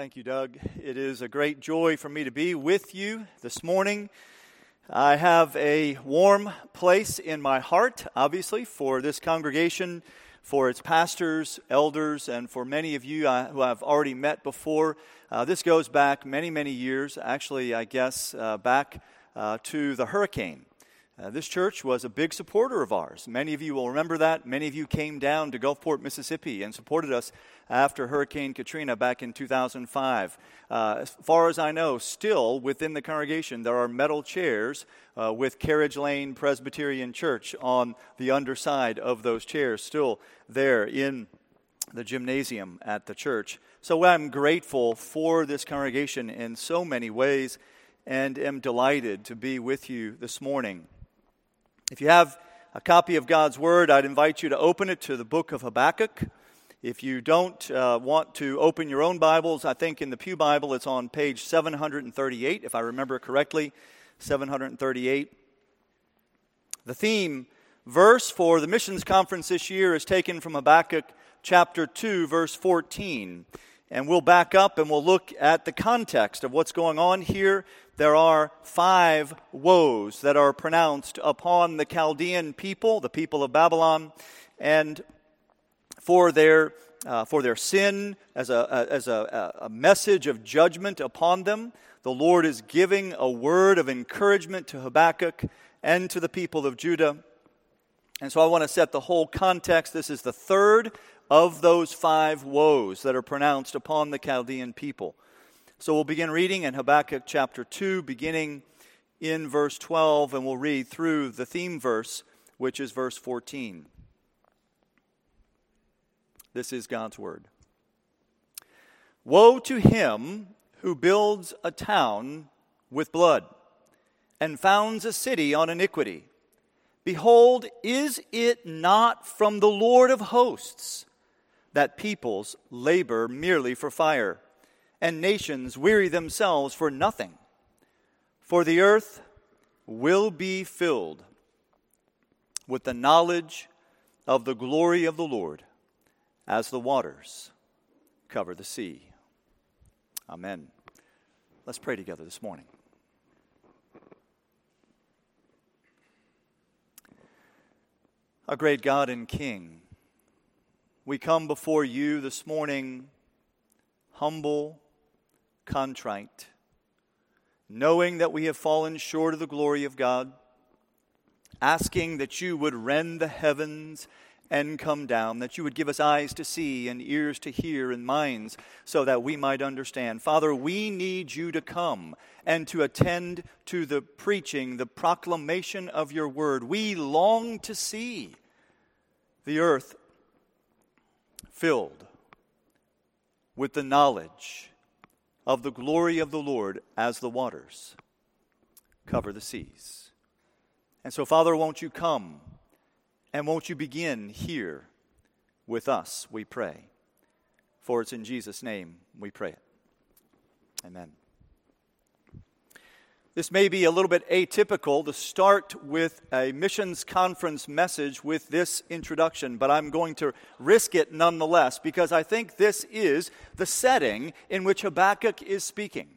Thank you, Doug. It is a great joy for me to be with you this morning. I have a warm place in my heart, obviously, for this congregation, for its pastors, elders, and for many of you uh, who I've already met before. Uh, this goes back many, many years, actually, I guess, uh, back uh, to the hurricane. Uh, this church was a big supporter of ours. Many of you will remember that. Many of you came down to Gulfport, Mississippi, and supported us after Hurricane Katrina back in 2005. Uh, as far as I know, still within the congregation, there are metal chairs uh, with Carriage Lane Presbyterian Church on the underside of those chairs, still there in the gymnasium at the church. So I'm grateful for this congregation in so many ways and am delighted to be with you this morning. If you have a copy of God's Word, I'd invite you to open it to the book of Habakkuk. If you don't uh, want to open your own Bibles, I think in the Pew Bible it's on page 738, if I remember correctly. 738. The theme verse for the missions conference this year is taken from Habakkuk chapter 2, verse 14. And we'll back up and we'll look at the context of what's going on here there are five woes that are pronounced upon the Chaldean people, the people of Babylon, and for their, uh, for their sin, as, a, as a, a message of judgment upon them. The Lord is giving a word of encouragement to Habakkuk and to the people of Judah. And so I want to set the whole context. This is the third of those five woes that are pronounced upon the Chaldean people. So we'll begin reading in Habakkuk chapter 2, beginning in verse 12, and we'll read through the theme verse, which is verse 14. This is God's word. Woe to him who builds a town with blood and founds a city on iniquity. Behold, is it not from the Lord of hosts that peoples labor merely for fire? and nations weary themselves for nothing. For the earth will be filled with the knowledge of the glory of the Lord as the waters cover the sea. Amen. Let's pray together this morning. Our great God and King, we come before you this morning humble contrite, knowing that we have fallen short of the glory of God, asking that you would rend the heavens and come down, that you would give us eyes to see and ears to hear and minds so that we might understand. Father, we need you to come and to attend to the preaching, the proclamation of your word. We long to see the earth filled with the knowledge of the glory of the Lord as the waters cover the seas. And so, Father, won't you come and won't you begin here with us, we pray. For it's in Jesus' name we pray it. Amen. This may be a little bit atypical to start with a missions conference message with this introduction, but I'm going to risk it nonetheless because I think this is the setting in which Habakkuk is speaking.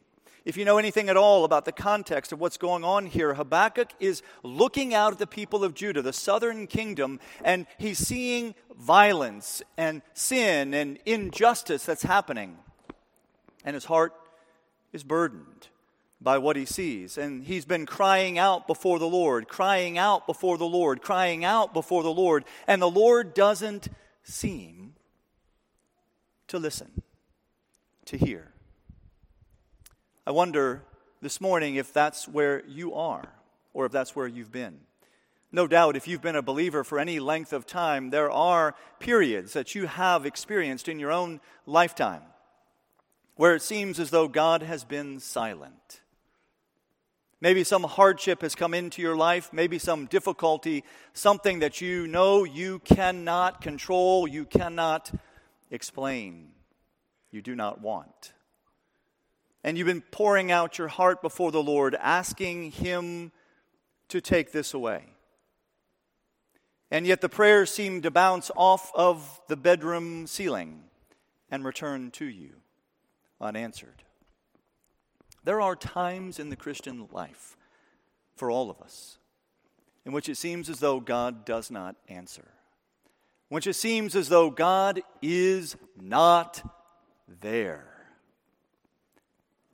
If you know anything at all about the context of what's going on here, Habakkuk is looking out at the people of Judah, the southern kingdom, and he's seeing violence and sin and injustice that's happening. And his heart is burdened by what he sees. And he's been crying out before the Lord, crying out before the Lord, crying out before the Lord. And the Lord doesn't seem to listen, to hear. I wonder this morning if that's where you are or if that's where you've been. No doubt, if you've been a believer for any length of time, there are periods that you have experienced in your own lifetime where it seems as though God has been silent. Maybe some hardship has come into your life, maybe some difficulty, something that you know you cannot control, you cannot explain, you do not want. And you've been pouring out your heart before the Lord, asking Him to take this away. And yet the prayers seem to bounce off of the bedroom ceiling and return to you unanswered. There are times in the Christian life for all of us in which it seems as though God does not answer, in which it seems as though God is not there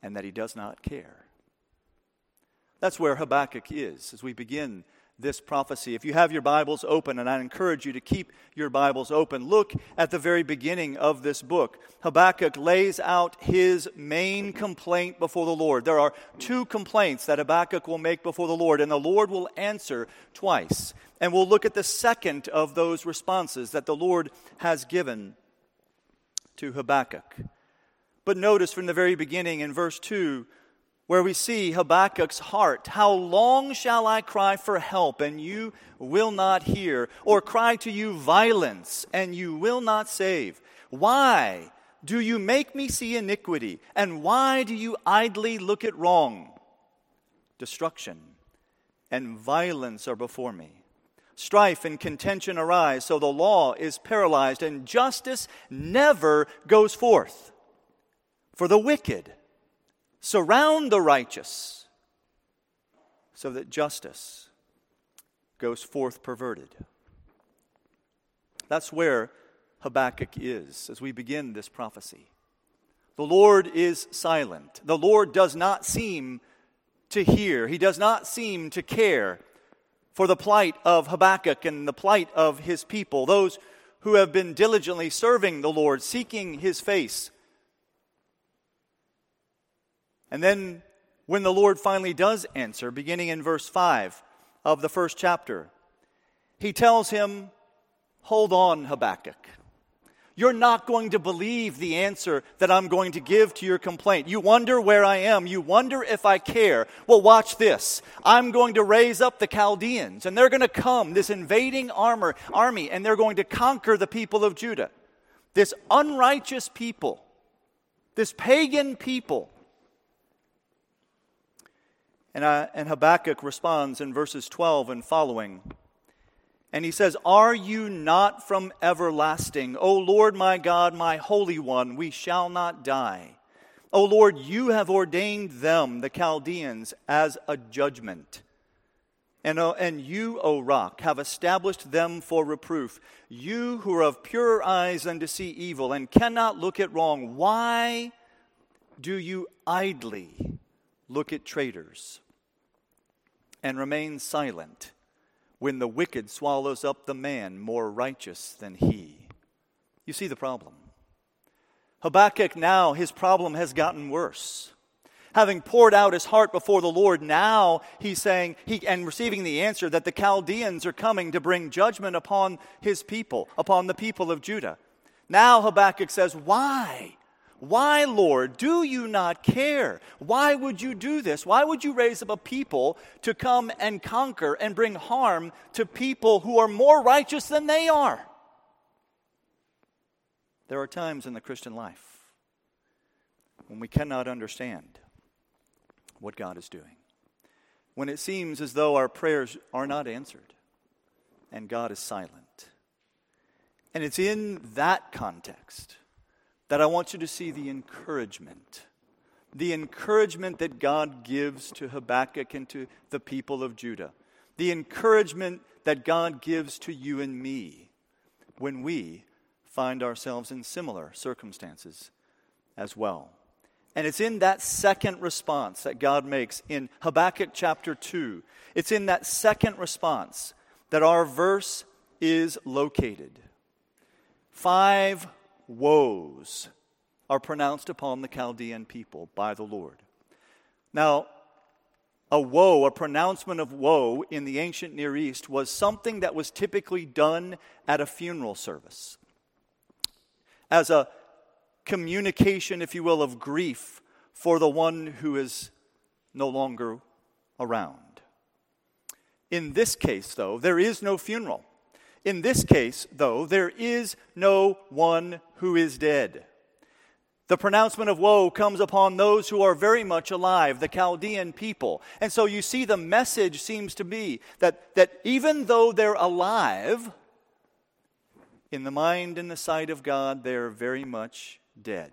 and that he does not care. That's where Habakkuk is as we begin this prophecy. If you have your Bibles open, and I encourage you to keep your Bibles open, look at the very beginning of this book. Habakkuk lays out his main complaint before the Lord. There are two complaints that Habakkuk will make before the Lord, and the Lord will answer twice. And we'll look at the second of those responses that the Lord has given to Habakkuk. But notice from the very beginning in verse 2, where we see Habakkuk's heart. How long shall I cry for help, and you will not hear? Or cry to you violence, and you will not save? Why do you make me see iniquity? And why do you idly look at wrong? Destruction and violence are before me. Strife and contention arise, so the law is paralyzed, and justice never goes forth. For the wicked, surround the righteous so that justice goes forth perverted. That's where Habakkuk is as we begin this prophecy. The Lord is silent. The Lord does not seem to hear, He does not seem to care for the plight of Habakkuk and the plight of his people, those who have been diligently serving the Lord, seeking His face and then, when the Lord finally does answer, beginning in verse 5 of the first chapter, he tells him, Hold on, Habakkuk. You're not going to believe the answer that I'm going to give to your complaint. You wonder where I am. You wonder if I care. Well, watch this. I'm going to raise up the Chaldeans, and they're going to come, this invading armor, army, and they're going to conquer the people of Judah. This unrighteous people, this pagan people and, uh, and Habakkuk responds in verses 12 and following. And he says, Are you not from everlasting? O Lord my God, my Holy One, we shall not die. O Lord, you have ordained them, the Chaldeans, as a judgment. And, uh, and you, O rock, have established them for reproof. You who are of purer eyes than to see evil and cannot look at wrong, why do you idly look at traitors and remain silent when the wicked swallows up the man more righteous than he. You see the problem. Habakkuk now, his problem has gotten worse. Having poured out his heart before the Lord, now he's saying, he, and receiving the answer that the Chaldeans are coming to bring judgment upon his people, upon the people of Judah. Now Habakkuk says, Why? Why, Lord, do you not care? Why would you do this? Why would you raise up a people to come and conquer and bring harm to people who are more righteous than they are? There are times in the Christian life when we cannot understand what God is doing, when it seems as though our prayers are not answered and God is silent. And it's in that context that I want you to see the encouragement. The encouragement that God gives to Habakkuk and to the people of Judah. The encouragement that God gives to you and me when we find ourselves in similar circumstances as well. And it's in that second response that God makes in Habakkuk chapter 2. It's in that second response that our verse is located. Five woes are pronounced upon the Chaldean people by the Lord. Now, a woe, a pronouncement of woe in the ancient Near East was something that was typically done at a funeral service as a communication, if you will, of grief for the one who is no longer around. In this case, though, there is no funeral. In this case, though, there is no one who is dead. The pronouncement of woe comes upon those who are very much alive, the Chaldean people. And so you see, the message seems to be that, that even though they're alive, in the mind and the sight of God, they're very much dead.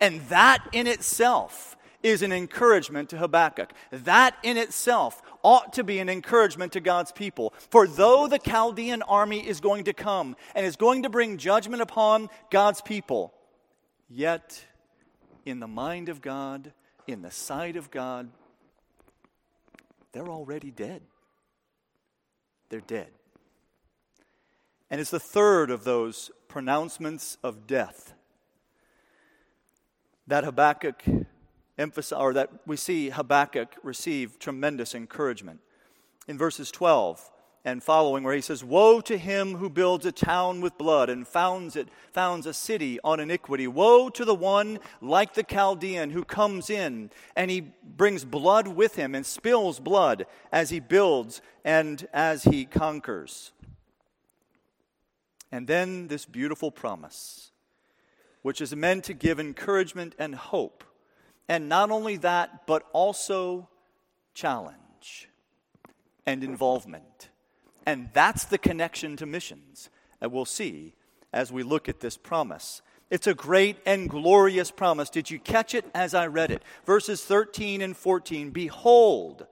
And that in itself is an encouragement to Habakkuk. That in itself ought to be an encouragement to God's people. For though the Chaldean army is going to come and is going to bring judgment upon God's people, yet in the mind of God, in the sight of God, they're already dead. They're dead. And it's the third of those pronouncements of death that Habakkuk emphasize, or that we see Habakkuk receive tremendous encouragement. In verses 12 and following, where he says, Woe to him who builds a town with blood and founds it, founds a city on iniquity. Woe to the one like the Chaldean who comes in and he brings blood with him and spills blood as he builds and as he conquers. And then this beautiful promise, which is meant to give encouragement and hope and not only that, but also challenge and involvement. And that's the connection to missions that we'll see as we look at this promise. It's a great and glorious promise. Did you catch it as I read it? Verses 13 and 14 Behold,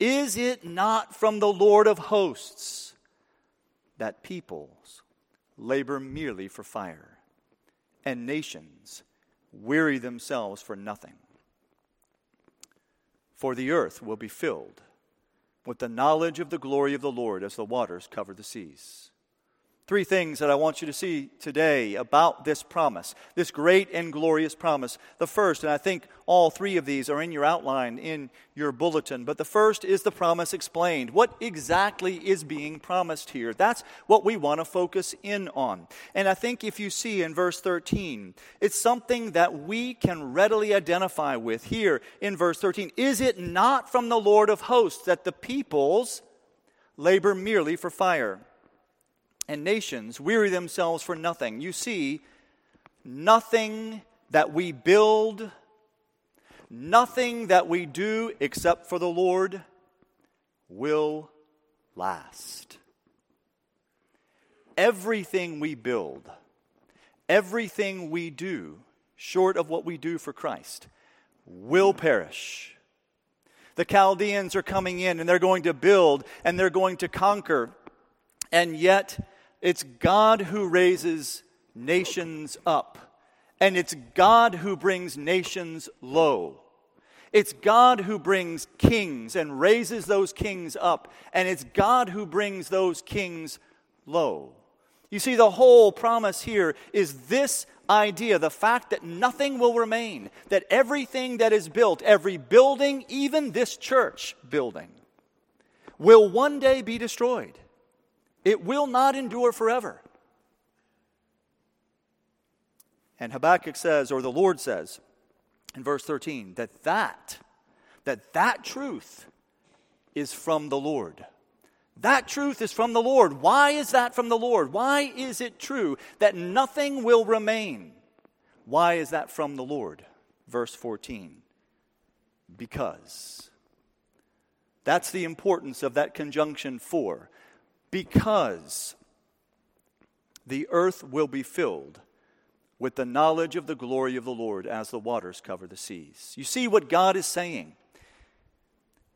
is it not from the Lord of hosts that peoples labor merely for fire, and nations weary themselves for nothing. For the earth will be filled with the knowledge of the glory of the Lord as the waters cover the seas. Three things that I want you to see today about this promise, this great and glorious promise. The first, and I think all three of these are in your outline in your bulletin, but the first is the promise explained. What exactly is being promised here? That's what we want to focus in on. And I think if you see in verse 13, it's something that we can readily identify with here in verse 13. Is it not from the Lord of hosts that the peoples labor merely for fire? And nations weary themselves for nothing. You see, nothing that we build, nothing that we do except for the Lord will last. Everything we build, everything we do, short of what we do for Christ, will perish. The Chaldeans are coming in and they're going to build and they're going to conquer. And yet, it's God who raises nations up, and it's God who brings nations low. It's God who brings kings and raises those kings up, and it's God who brings those kings low. You see, the whole promise here is this idea the fact that nothing will remain, that everything that is built, every building, even this church building, will one day be destroyed. It will not endure forever. And Habakkuk says, or the Lord says in verse 13, that that, that that truth is from the Lord. That truth is from the Lord. Why is that from the Lord? Why is it true that nothing will remain? Why is that from the Lord? Verse 14. Because. That's the importance of that conjunction for because the earth will be filled with the knowledge of the glory of the Lord as the waters cover the seas. You see what God is saying.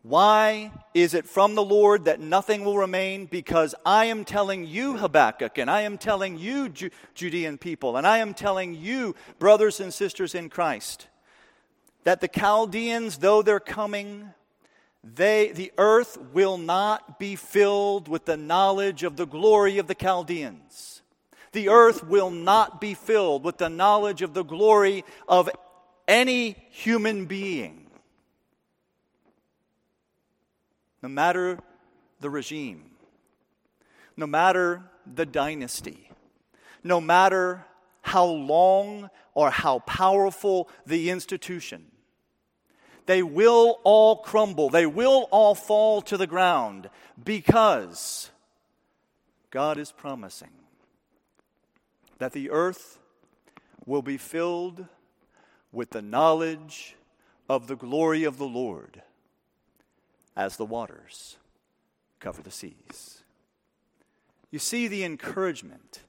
Why is it from the Lord that nothing will remain? Because I am telling you, Habakkuk, and I am telling you, Ju- Judean people, and I am telling you, brothers and sisters in Christ, that the Chaldeans, though they're coming, they, the earth will not be filled with the knowledge of the glory of the Chaldeans. The earth will not be filled with the knowledge of the glory of any human being. No matter the regime, no matter the dynasty, no matter how long or how powerful the institution, they will all crumble. They will all fall to the ground because God is promising that the earth will be filled with the knowledge of the glory of the Lord as the waters cover the seas. You see the encouragement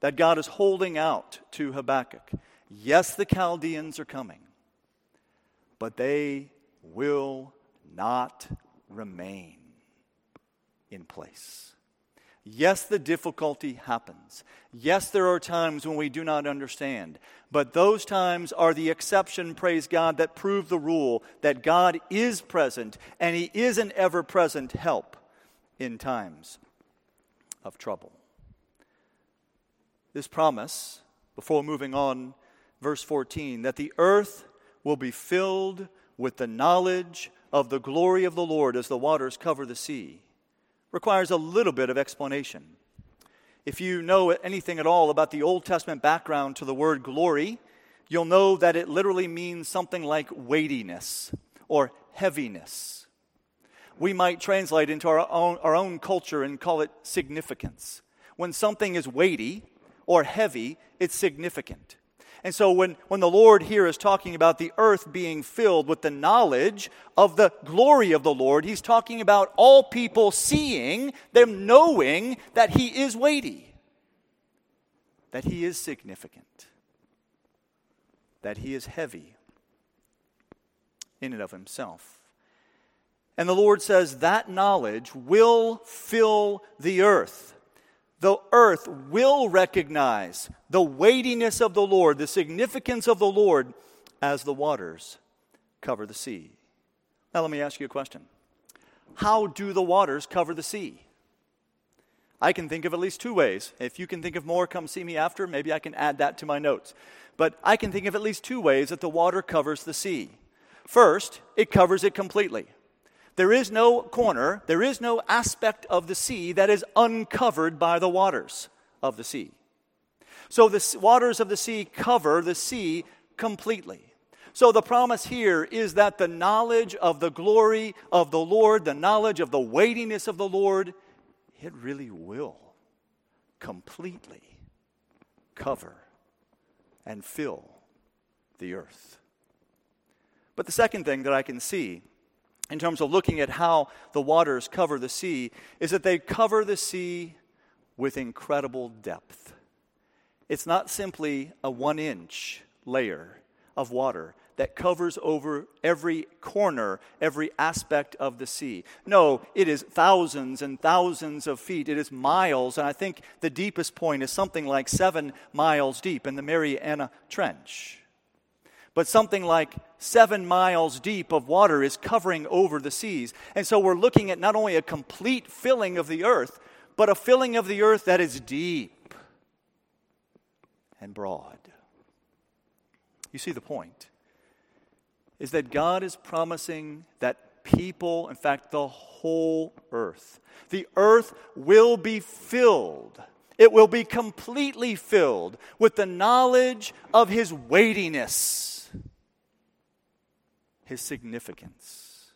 that God is holding out to Habakkuk. Yes, the Chaldeans are coming, but they will not remain in place. Yes, the difficulty happens. Yes, there are times when we do not understand. But those times are the exception, praise God, that prove the rule that God is present and He is an ever present help in times of trouble. This promise, before moving on, verse 14, that the earth will be filled with the knowledge of the glory of the Lord as the waters cover the sea requires a little bit of explanation. If you know anything at all about the Old Testament background to the word glory, you'll know that it literally means something like weightiness or heaviness. We might translate into our own, our own culture and call it significance. When something is weighty or heavy, it's significant. And so when, when the Lord here is talking about the earth being filled with the knowledge of the glory of the Lord, he's talking about all people seeing, them knowing that he is weighty, that he is significant, that he is heavy in and of himself. And the Lord says that knowledge will fill the earth the earth will recognize the weightiness of the Lord, the significance of the Lord, as the waters cover the sea. Now, let me ask you a question How do the waters cover the sea? I can think of at least two ways. If you can think of more, come see me after. Maybe I can add that to my notes. But I can think of at least two ways that the water covers the sea. First, it covers it completely. There is no corner, there is no aspect of the sea that is uncovered by the waters of the sea. So the waters of the sea cover the sea completely. So the promise here is that the knowledge of the glory of the Lord, the knowledge of the weightiness of the Lord, it really will completely cover and fill the earth. But the second thing that I can see in terms of looking at how the waters cover the sea is that they cover the sea with incredible depth. It's not simply a one inch layer of water that covers over every corner, every aspect of the sea. No, it is thousands and thousands of feet. It is miles, and I think the deepest point is something like seven miles deep in the Mariana Trench but something like seven miles deep of water is covering over the seas. And so we're looking at not only a complete filling of the earth, but a filling of the earth that is deep and broad. You see the point is that God is promising that people, in fact, the whole earth, the earth will be filled. It will be completely filled with the knowledge of his weightiness his significance.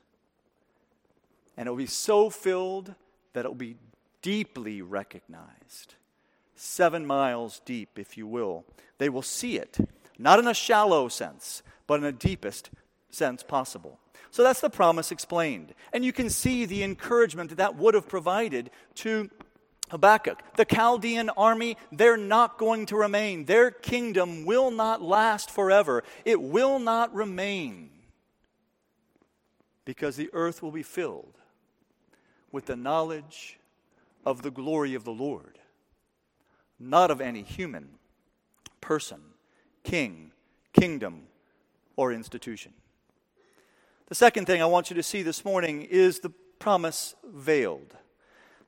And it will be so filled that it will be deeply recognized. Seven miles deep, if you will. They will see it, not in a shallow sense, but in the deepest sense possible. So that's the promise explained. And you can see the encouragement that that would have provided to Habakkuk. The Chaldean army, they're not going to remain. Their kingdom will not last forever, it will not remain because the earth will be filled with the knowledge of the glory of the Lord, not of any human person, king, kingdom, or institution. The second thing I want you to see this morning is the promise veiled.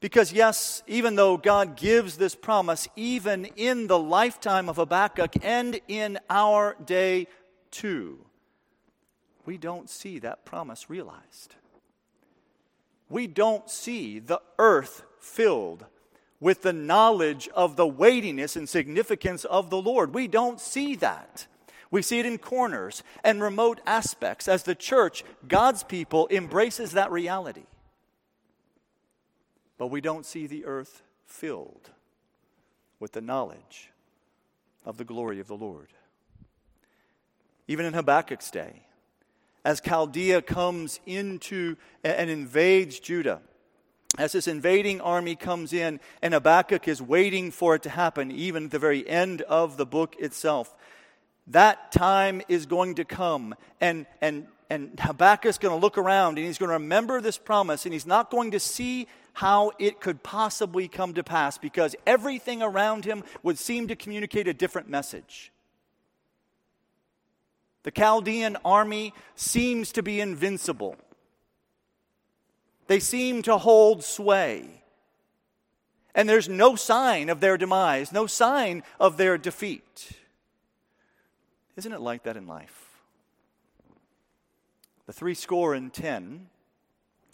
Because, yes, even though God gives this promise, even in the lifetime of Habakkuk and in our day too, we don't see that promise realized. We don't see the earth filled with the knowledge of the weightiness and significance of the Lord. We don't see that. We see it in corners and remote aspects as the church, God's people, embraces that reality. But we don't see the earth filled with the knowledge of the glory of the Lord. Even in Habakkuk's day, as Chaldea comes into and invades Judah. As this invading army comes in, and Habakkuk is waiting for it to happen, even at the very end of the book itself. that time is going to come. And, and, and Habakkuk's going to look around and he's going to remember this promise and he's not going to see how it could possibly come to pass because everything around him would seem to communicate a different message. The Chaldean army seems to be invincible. They seem to hold sway. And there's no sign of their demise, no sign of their defeat. Isn't it like that in life? The three score and ten,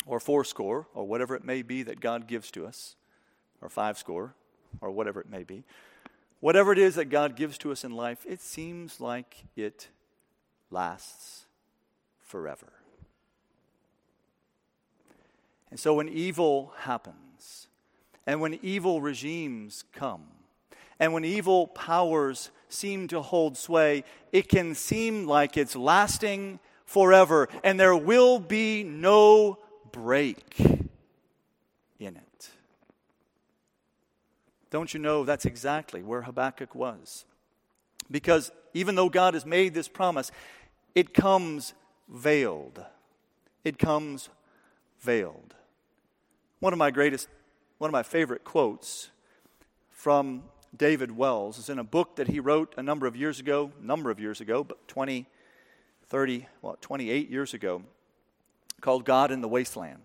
or four score, or whatever it may be that God gives to us, or five score, or whatever it may be, whatever it is that God gives to us in life, it seems like it lasts forever. And so when evil happens, and when evil regimes come, and when evil powers seem to hold sway, it can seem like it's lasting forever, and there will be no break in it. Don't you know that's exactly where Habakkuk was? Because even though God has made this promise, it comes veiled. It comes veiled. One of my greatest, one of my favorite quotes from David Wells is in a book that he wrote a number of years ago, number of years ago, but 20, 30, well, 28 years ago, called God in the Wasteland.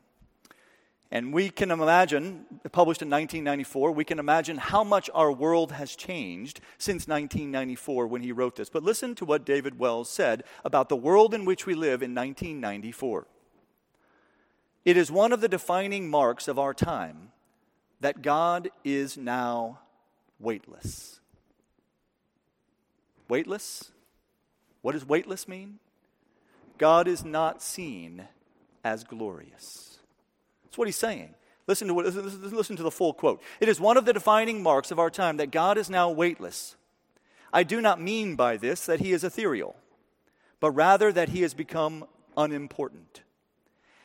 And we can imagine, published in 1994, we can imagine how much our world has changed since 1994 when he wrote this. But listen to what David Wells said about the world in which we live in 1994. It is one of the defining marks of our time that God is now weightless. Weightless? What does weightless mean? God is not seen as glorious. That's what he's saying. Listen to, what, listen to the full quote. It is one of the defining marks of our time that God is now weightless. I do not mean by this that he is ethereal, but rather that he has become unimportant.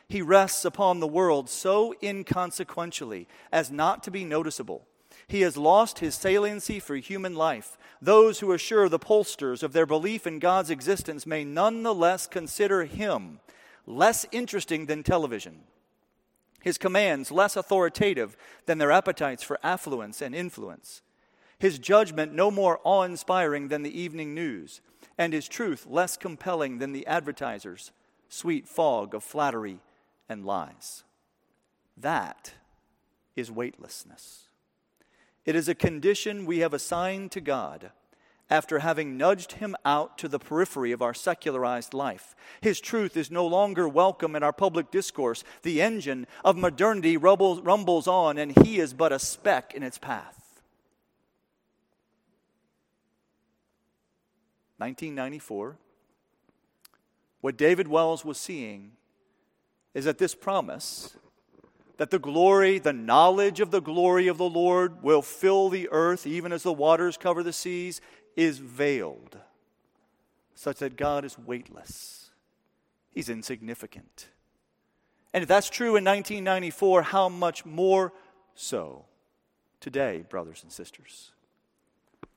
He rests upon the world so inconsequentially as not to be noticeable he has lost his saliency for human life. Those who assure the pollsters of their belief in God's existence may nonetheless consider him less interesting than television, his commands less authoritative than their appetites for affluence and influence, his judgment no more awe inspiring than the evening news, and his truth less compelling than the advertiser's sweet fog of flattery and lies. That is weightlessness. It is a condition we have assigned to God after having nudged him out to the periphery of our secularized life. His truth is no longer welcome in our public discourse. The engine of modernity rumbles, on, and he is but a speck in its path. 1994, what David Wells was seeing is that this promise that the glory, the knowledge of the glory of the Lord will fill the earth, even as the waters cover the seas, is veiled, such that God is weightless. He's insignificant. And if that's true in 1994, how much more so today, brothers and sisters?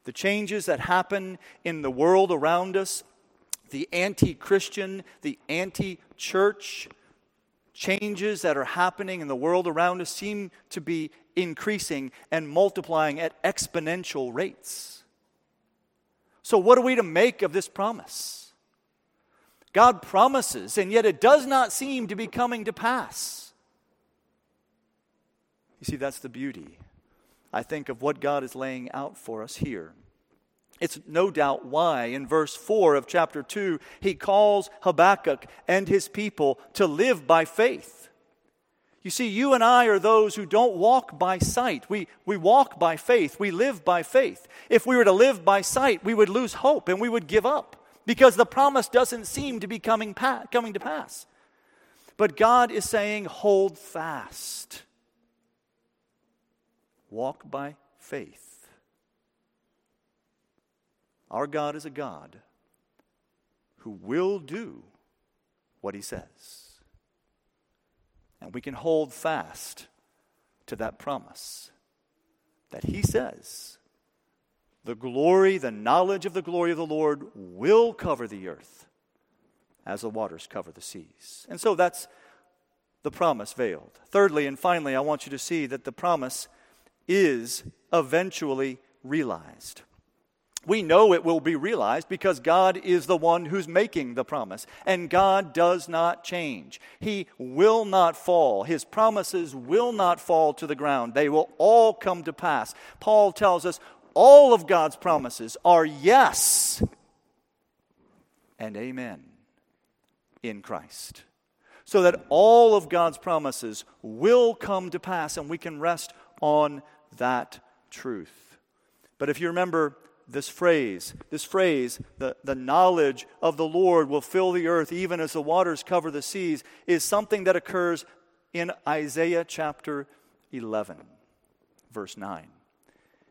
The changes that happen in the world around us, the anti Christian, the anti church, changes that are happening in the world around us seem to be increasing and multiplying at exponential rates. So, what are we to make of this promise? God promises, and yet it does not seem to be coming to pass. You see, that's the beauty, I think, of what God is laying out for us here. It's no doubt why, in verse 4 of chapter 2, he calls Habakkuk and his people to live by faith. You see, you and I are those who don't walk by sight. We, we walk by faith. We live by faith. If we were to live by sight, we would lose hope and we would give up because the promise doesn't seem to be coming, pa- coming to pass. But God is saying, hold fast. Walk by faith. Our God is a God who will do what he says. And we can hold fast to that promise that he says the glory, the knowledge of the glory of the Lord will cover the earth as the waters cover the seas. And so that's the promise veiled. Thirdly and finally, I want you to see that the promise is eventually realized. We know it will be realized because God is the one who's making the promise. And God does not change. He will not fall. His promises will not fall to the ground. They will all come to pass. Paul tells us all of God's promises are yes and amen in Christ. So that all of God's promises will come to pass and we can rest on that truth. But if you remember, this phrase, this phrase, the, the knowledge of the Lord will fill the earth even as the waters cover the seas, is something that occurs in Isaiah chapter 11, verse 9.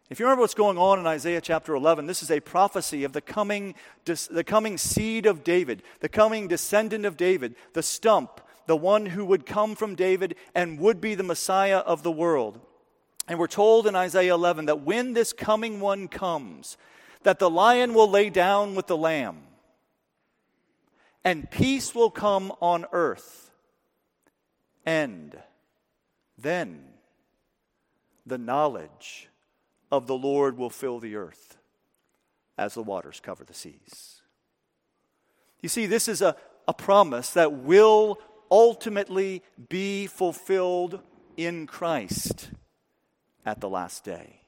If you remember what's going on in Isaiah chapter 11, this is a prophecy of the coming, the coming seed of David, the coming descendant of David, the stump, the one who would come from David and would be the Messiah of the world. And we're told in Isaiah 11 that when this coming one comes, that the lion will lay down with the lamb, and peace will come on earth. And then the knowledge of the Lord will fill the earth as the waters cover the seas. You see, this is a, a promise that will ultimately be fulfilled in Christ at the last day.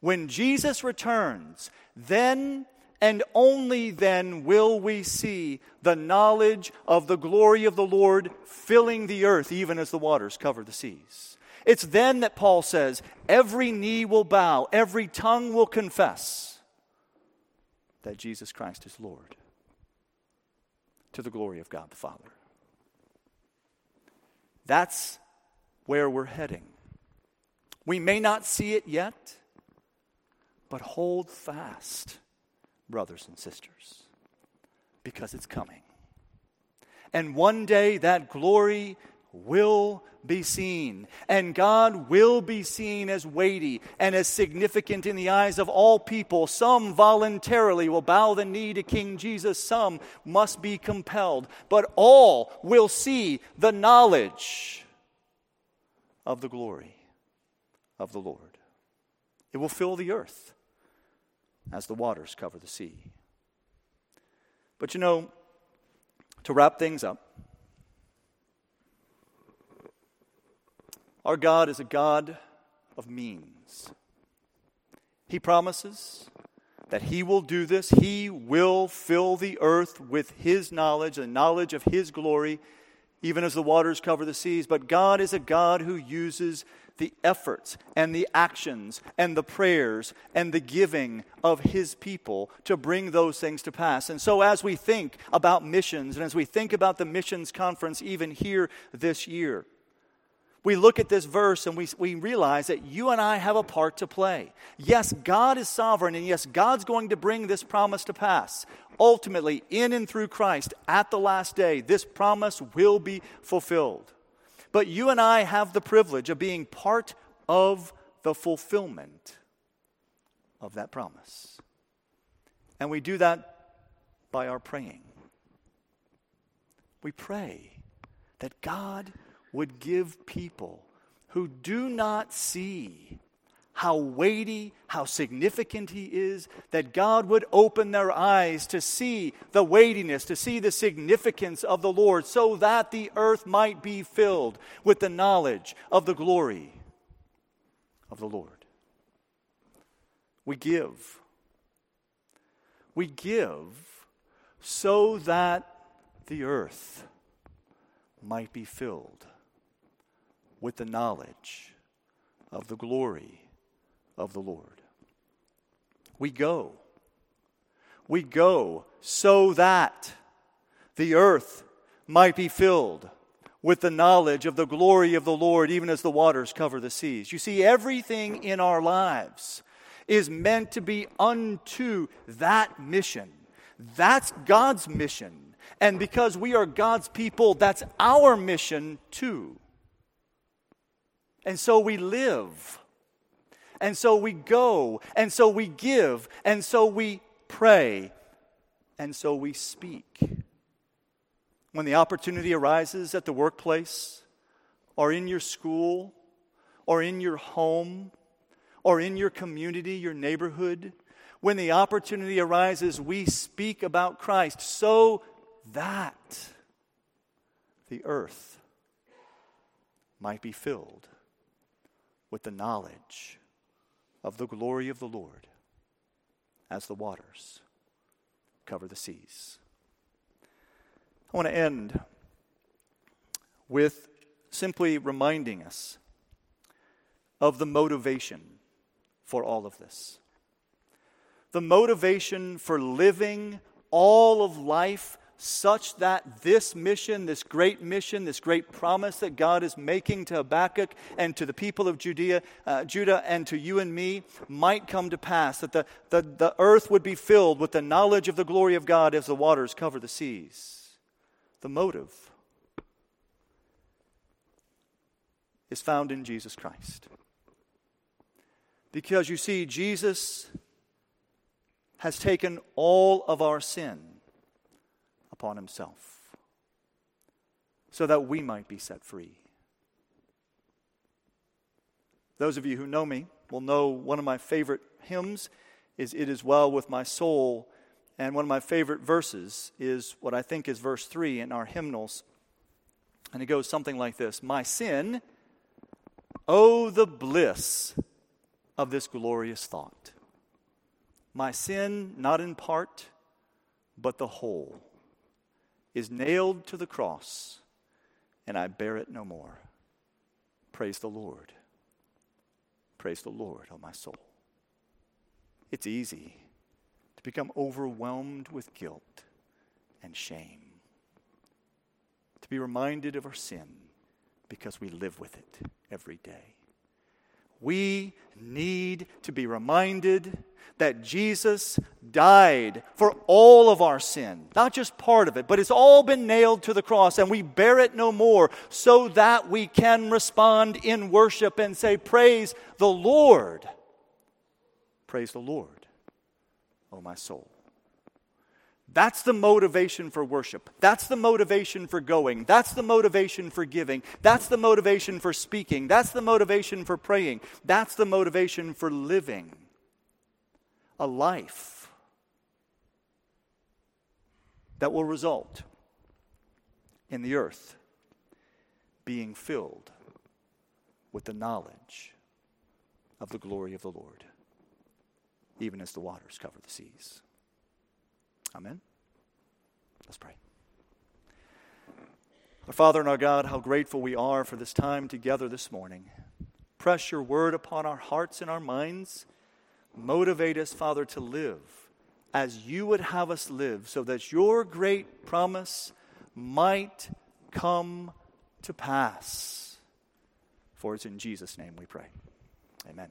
When Jesus returns, then and only then will we see the knowledge of the glory of the Lord filling the earth, even as the waters cover the seas. It's then that Paul says, every knee will bow, every tongue will confess that Jesus Christ is Lord, to the glory of God the Father. That's where we're heading. We may not see it yet, but hold fast, brothers and sisters, because it's coming. And one day that glory will be seen, and God will be seen as weighty and as significant in the eyes of all people. Some voluntarily will bow the knee to King Jesus, some must be compelled, but all will see the knowledge of the glory of the Lord. It will fill the earth as the waters cover the sea. But you know, to wrap things up, our God is a God of means. He promises that He will do this. He will fill the earth with His knowledge, the knowledge of His glory, even as the waters cover the seas. But God is a God who uses the efforts and the actions and the prayers and the giving of His people to bring those things to pass. And so, as we think about missions and as we think about the missions conference even here this year, we look at this verse and we, we realize that you and I have a part to play. Yes, God is sovereign, and yes, God's going to bring this promise to pass. Ultimately, in and through Christ, at the last day, this promise will be fulfilled. But you and I have the privilege of being part of the fulfillment of that promise. And we do that by our praying. We pray that God would give people who do not see how weighty, how significant He is, that God would open their eyes to see the weightiness, to see the significance of the Lord, so that the earth might be filled with the knowledge of the glory of the Lord. We give. We give so that the earth might be filled with the knowledge of the glory of the Lord. We go. We go so that the earth might be filled with the knowledge of the glory of the Lord, even as the waters cover the seas. You see, everything in our lives is meant to be unto that mission. That's God's mission. And because we are God's people, that's our mission too. And so we live And so we go, and so we give, and so we pray, and so we speak. When the opportunity arises at the workplace, or in your school, or in your home, or in your community, your neighborhood, when the opportunity arises, we speak about Christ so that the earth might be filled with the knowledge of the glory of the Lord as the waters cover the seas. I want to end with simply reminding us of the motivation for all of this. The motivation for living all of life such that this mission, this great mission, this great promise that God is making to Habakkuk and to the people of Judea, uh, Judah and to you and me might come to pass, that the, the, the earth would be filled with the knowledge of the glory of God as the waters cover the seas. The motive is found in Jesus Christ. Because you see, Jesus has taken all of our sin upon himself so that we might be set free. Those of you who know me will know one of my favorite hymns is It Is Well With My Soul. And one of my favorite verses is what I think is verse 3 in our hymnals. And it goes something like this My sin, oh, the bliss of this glorious thought. My sin, not in part, but the whole is nailed to the cross, and I bear it no more. Praise the Lord. Praise the Lord, O oh my soul. It's easy to become overwhelmed with guilt and shame, to be reminded of our sin because we live with it every day. We need to be reminded that Jesus died for all of our sin, not just part of it, but it's all been nailed to the cross, and we bear it no more, so that we can respond in worship and say, Praise the Lord. Praise the Lord, O oh my soul. That's the motivation for worship. That's the motivation for going. That's the motivation for giving. That's the motivation for speaking. That's the motivation for praying. That's the motivation for living a life that will result in the earth being filled with the knowledge of the glory of the Lord, even as the waters cover the seas. Amen. Let's pray. Our Father and our God, how grateful we are for this time together this morning. Press your word upon our hearts and our minds. Motivate us, Father, to live as you would have us live, so that your great promise might come to pass. For it's in Jesus' name we pray. Amen.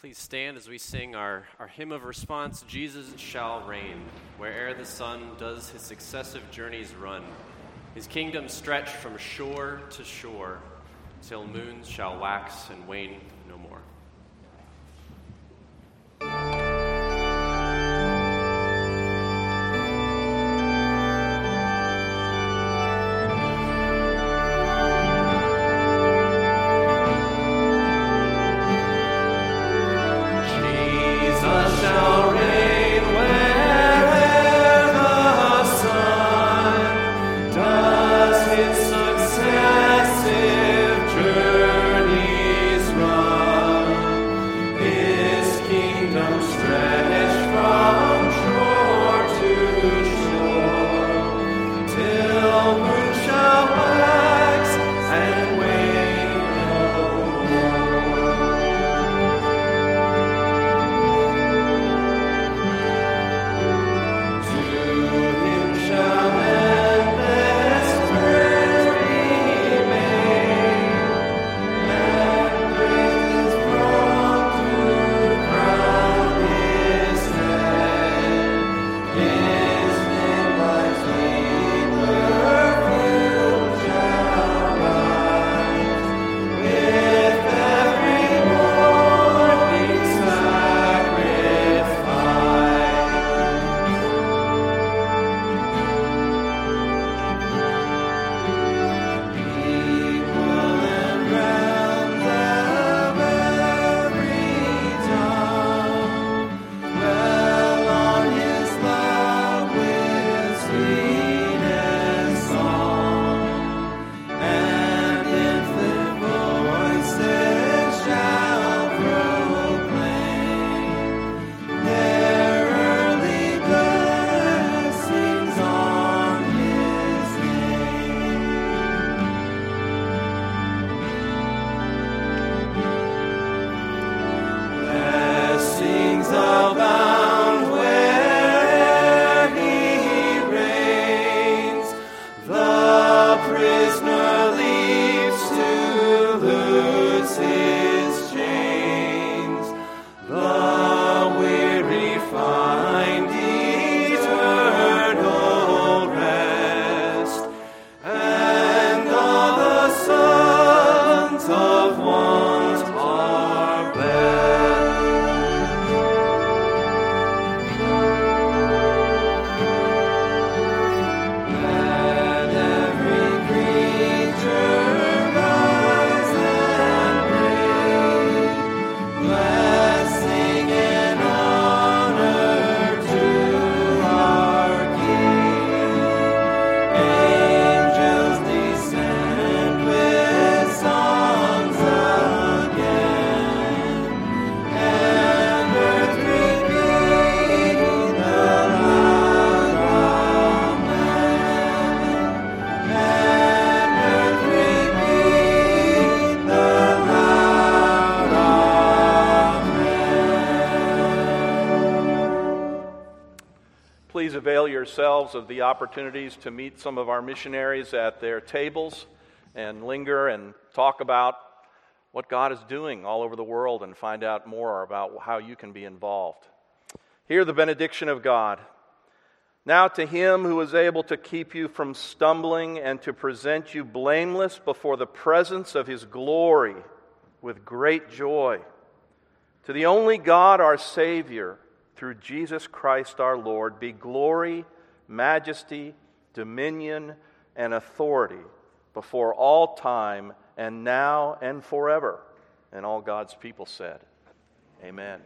Please stand as we sing our, our hymn of response Jesus shall reign, where'er the sun does his successive journeys run. His kingdom stretch from shore to shore, till moons shall wax and wane yourselves of the opportunities to meet some of our missionaries at their tables and linger and talk about what God is doing all over the world and find out more about how you can be involved. Hear the benediction of God. Now, to him who is able to keep you from stumbling and to present you blameless before the presence of his glory with great joy, to the only God, our Savior, through Jesus Christ our Lord, be glory, majesty, dominion, and authority before all time and now and forever. And all God's people said, Amen.